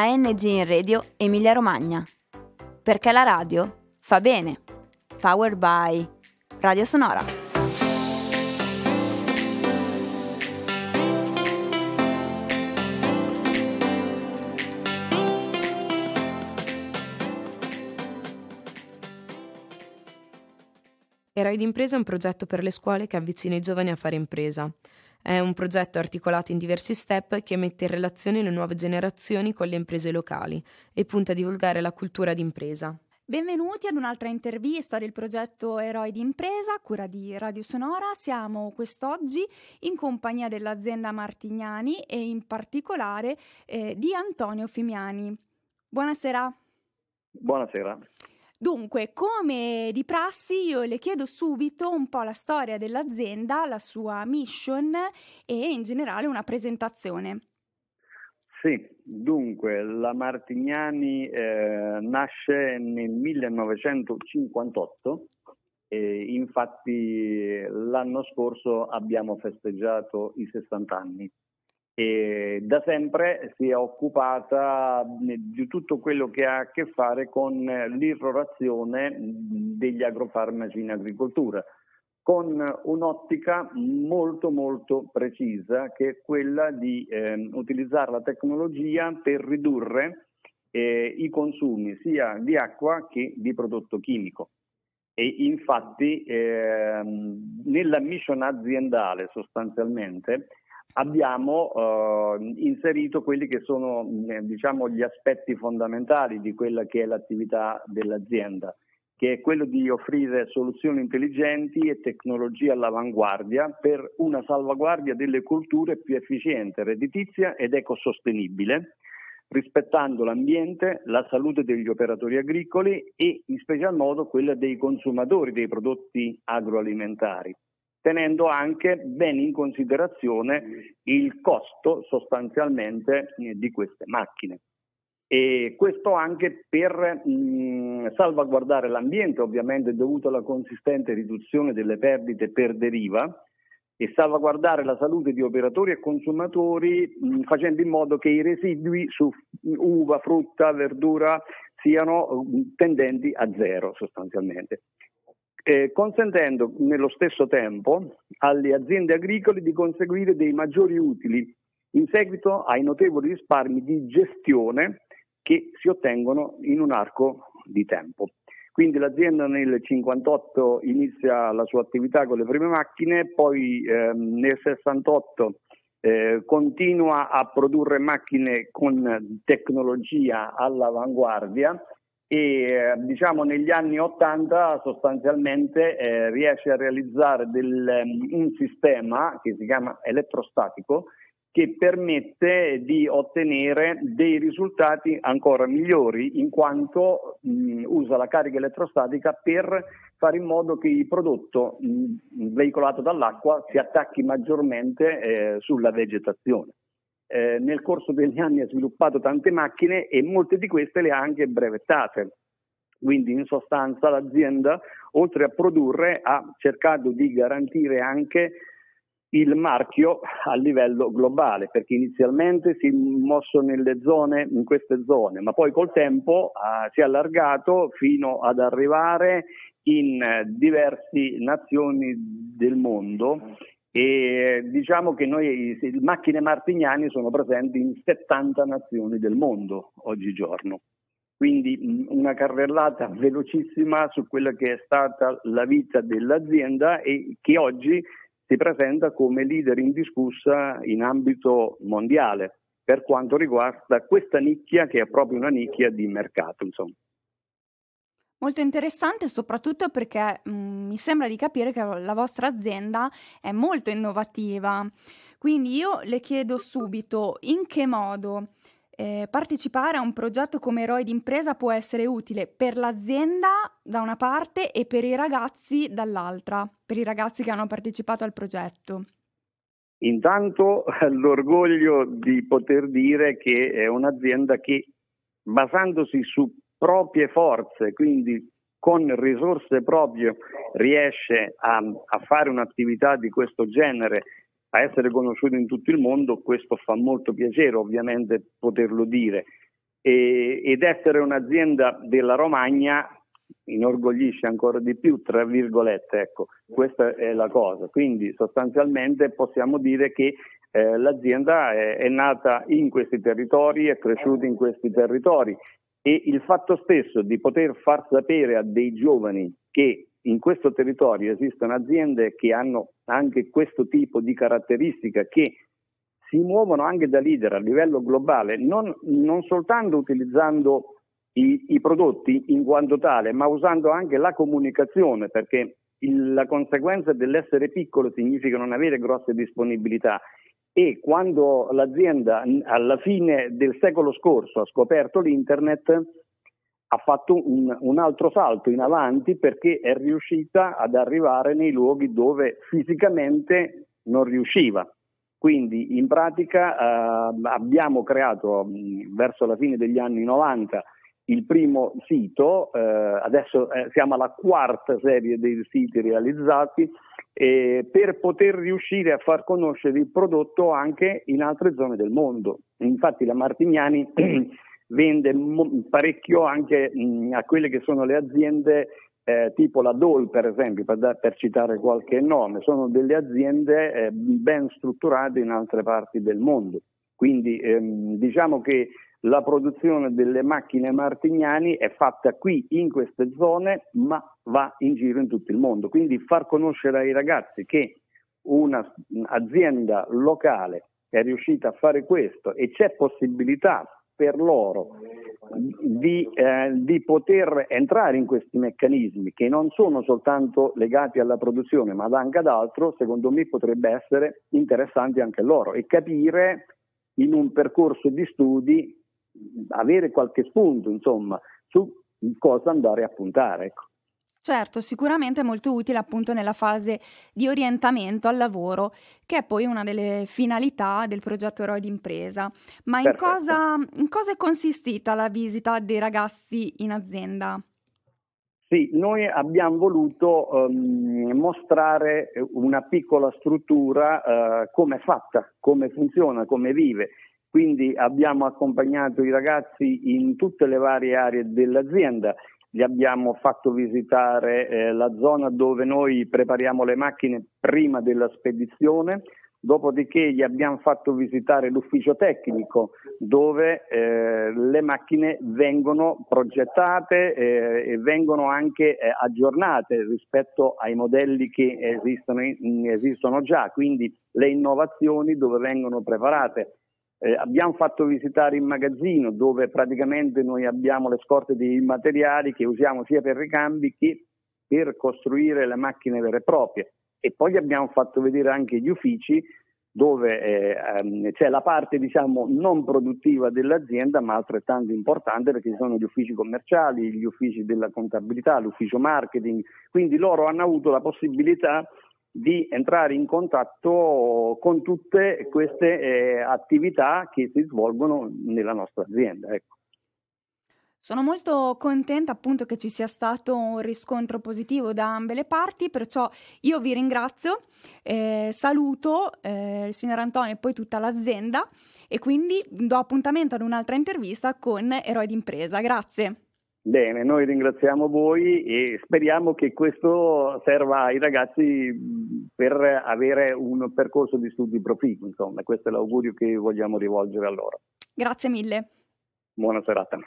ANG in Radio Emilia Romagna. Perché la radio fa bene. Powered by Radio Sonora. Eroi d'impresa è un progetto per le scuole che avvicina i giovani a fare impresa. È un progetto articolato in diversi step che mette in relazione le nuove generazioni con le imprese locali e punta a divulgare la cultura d'impresa. Benvenuti ad un'altra intervista del progetto Eroi d'impresa, cura di Radio Sonora. Siamo quest'oggi in compagnia dell'azienda Martignani e in particolare eh, di Antonio Fimiani. Buonasera. Buonasera. Dunque, come di prassi, io le chiedo subito un po' la storia dell'azienda, la sua mission e in generale una presentazione. Sì, dunque la Martignani eh, nasce nel 1958 e infatti l'anno scorso abbiamo festeggiato i 60 anni e da sempre si è occupata di tutto quello che ha a che fare con l'irrorazione degli agrofarmaci in agricoltura, con un'ottica molto molto precisa che è quella di eh, utilizzare la tecnologia per ridurre eh, i consumi sia di acqua che di prodotto chimico. E infatti eh, nella mission aziendale sostanzialmente abbiamo eh, inserito quelli che sono eh, diciamo, gli aspetti fondamentali di quella che è l'attività dell'azienda, che è quello di offrire soluzioni intelligenti e tecnologie all'avanguardia per una salvaguardia delle culture più efficiente, redditizia ed ecosostenibile, rispettando l'ambiente, la salute degli operatori agricoli e in special modo quella dei consumatori dei prodotti agroalimentari tenendo anche bene in considerazione il costo sostanzialmente eh, di queste macchine. E questo anche per mh, salvaguardare l'ambiente, ovviamente dovuto alla consistente riduzione delle perdite per deriva, e salvaguardare la salute di operatori e consumatori mh, facendo in modo che i residui su uva, frutta, verdura siano mh, tendenti a zero sostanzialmente eh, consentendo nello stesso tempo alle aziende agricole di conseguire dei maggiori utili in seguito ai notevoli risparmi di gestione che si ottengono in un arco di tempo. Quindi l'azienda nel 1958 inizia la sua attività con le prime macchine, poi ehm, nel 68 eh, continua a produrre macchine con tecnologia all'avanguardia e diciamo negli anni 80 sostanzialmente eh, riesce a realizzare del, um, un sistema che si chiama elettrostatico che permette di ottenere dei risultati ancora migliori in quanto mh, usa la carica elettrostatica per fare in modo che il prodotto mh, veicolato dall'acqua si attacchi maggiormente eh, sulla vegetazione eh, nel corso degli anni ha sviluppato tante macchine e molte di queste le ha anche brevettate. Quindi in sostanza l'azienda, oltre a produrre, ha cercato di garantire anche il marchio a livello globale, perché inizialmente si è mosso zone, in queste zone, ma poi col tempo uh, si è allargato fino ad arrivare in uh, diverse nazioni del mondo e diciamo che noi macchine martignani sono presenti in 70 nazioni del mondo oggigiorno. Quindi una carrellata velocissima su quella che è stata la vita dell'azienda e che oggi si presenta come leader indiscussa in ambito mondiale per quanto riguarda questa nicchia che è proprio una nicchia di mercato. Insomma. Molto interessante soprattutto perché mh, mm, mi sembra di capire che la vostra azienda è molto innovativa. Quindi io le chiedo subito in che modo eh, partecipare a un progetto come eroi d'impresa può essere utile per l'azienda da una parte e per i ragazzi dall'altra, per i ragazzi che hanno partecipato al progetto. Intanto l'orgoglio di poter dire che è un'azienda che basandosi su proprie forze, quindi con risorse proprie riesce a, a fare un'attività di questo genere, a essere conosciuto in tutto il mondo, questo fa molto piacere ovviamente poterlo dire. e, ed essere un'azienda della Romagna inorgoglisce ancora di più, tra virgolette, ecco, questa è la cosa. Quindi sostanzialmente possiamo dire che eh, l'azienda è, è, nata in questi territori, è cresciuta in questi territori e il fatto stesso di poter far sapere a dei giovani che in questo territorio esistono aziende che hanno anche questo tipo di caratteristica, che si muovono anche da leader a livello globale, non, non soltanto utilizzando i, i, prodotti in quanto tale, ma usando anche la comunicazione, perché il, la conseguenza dell'essere piccolo significa non avere grosse disponibilità e quando l'azienda alla fine del secolo scorso ha scoperto l'internet ha fatto un, un, altro salto in avanti perché è riuscita ad arrivare nei luoghi dove fisicamente non riusciva. Quindi in pratica eh, abbiamo creato mh, verso la fine degli anni 90 il primo sito, eh, adesso eh, siamo alla quarta serie dei siti realizzati, eh, per poter riuscire a far conoscere il prodotto anche in altre zone del mondo. Infatti la Martignani vende parecchio anche mh, a quelle che sono le aziende eh, tipo la Dole per esempio, per, da- per, citare qualche nome, sono delle aziende eh, ben strutturate in altre parti del mondo. Quindi ehm, diciamo che la produzione delle macchine Martignani è fatta qui in queste zone, ma va in giro in tutto il mondo. Quindi far conoscere ai ragazzi che un'azienda locale è riuscita a fare questo e c'è possibilità per loro di, eh, di, poter entrare in questi meccanismi che non sono soltanto legati alla produzione ma anche ad altro, secondo me potrebbe essere interessante anche loro e capire in un percorso di studi avere qualche spunto, insomma, su cosa andare a puntare. Ecco. Certo, sicuramente è molto utile appunto nella fase di orientamento al lavoro, che è poi una delle finalità del progetto Eroi d'impresa. Ma in cosa, in cosa, è consistita la visita dei ragazzi in azienda? Sì, noi abbiamo voluto um, mostrare una piccola struttura, uh, come è fatta, come funziona, come vive quindi abbiamo accompagnato i ragazzi in tutte le varie aree dell'azienda, gli abbiamo fatto visitare eh, la zona dove noi prepariamo le macchine prima della spedizione, dopodiché gli abbiamo fatto visitare l'ufficio tecnico dove eh, le macchine vengono progettate eh, e vengono anche eh, aggiornate rispetto ai modelli che esistono, esistono già, quindi le innovazioni dove vengono preparate eh, abbiamo fatto visitare il magazzino dove praticamente noi abbiamo le scorte dei materiali che usiamo sia per ricambi che per costruire le macchine vere e proprie. E poi abbiamo fatto vedere anche gli uffici dove eh, ehm, c'è la parte diciamo non produttiva dell'azienda ma altrettanto importante perché ci sono gli uffici commerciali, gli uffici della contabilità, l'ufficio marketing, quindi loro hanno avuto la possibilità di entrare in contatto con tutte queste eh, attività che si svolgono nella nostra azienda. Ecco. Sono molto contenta appunto che ci sia stato un riscontro positivo da ambe le parti, perciò io vi ringrazio, eh, saluto eh, il signor Antonio e poi tutta l'azienda e quindi do appuntamento ad un'altra intervista con Eroi d'impresa. Grazie. Bene, noi ringraziamo voi e speriamo che questo serva ai ragazzi per avere un percorso di studi proficuo, insomma, questo è l'augurio che vogliamo rivolgere a loro. Grazie mille. Buona serata.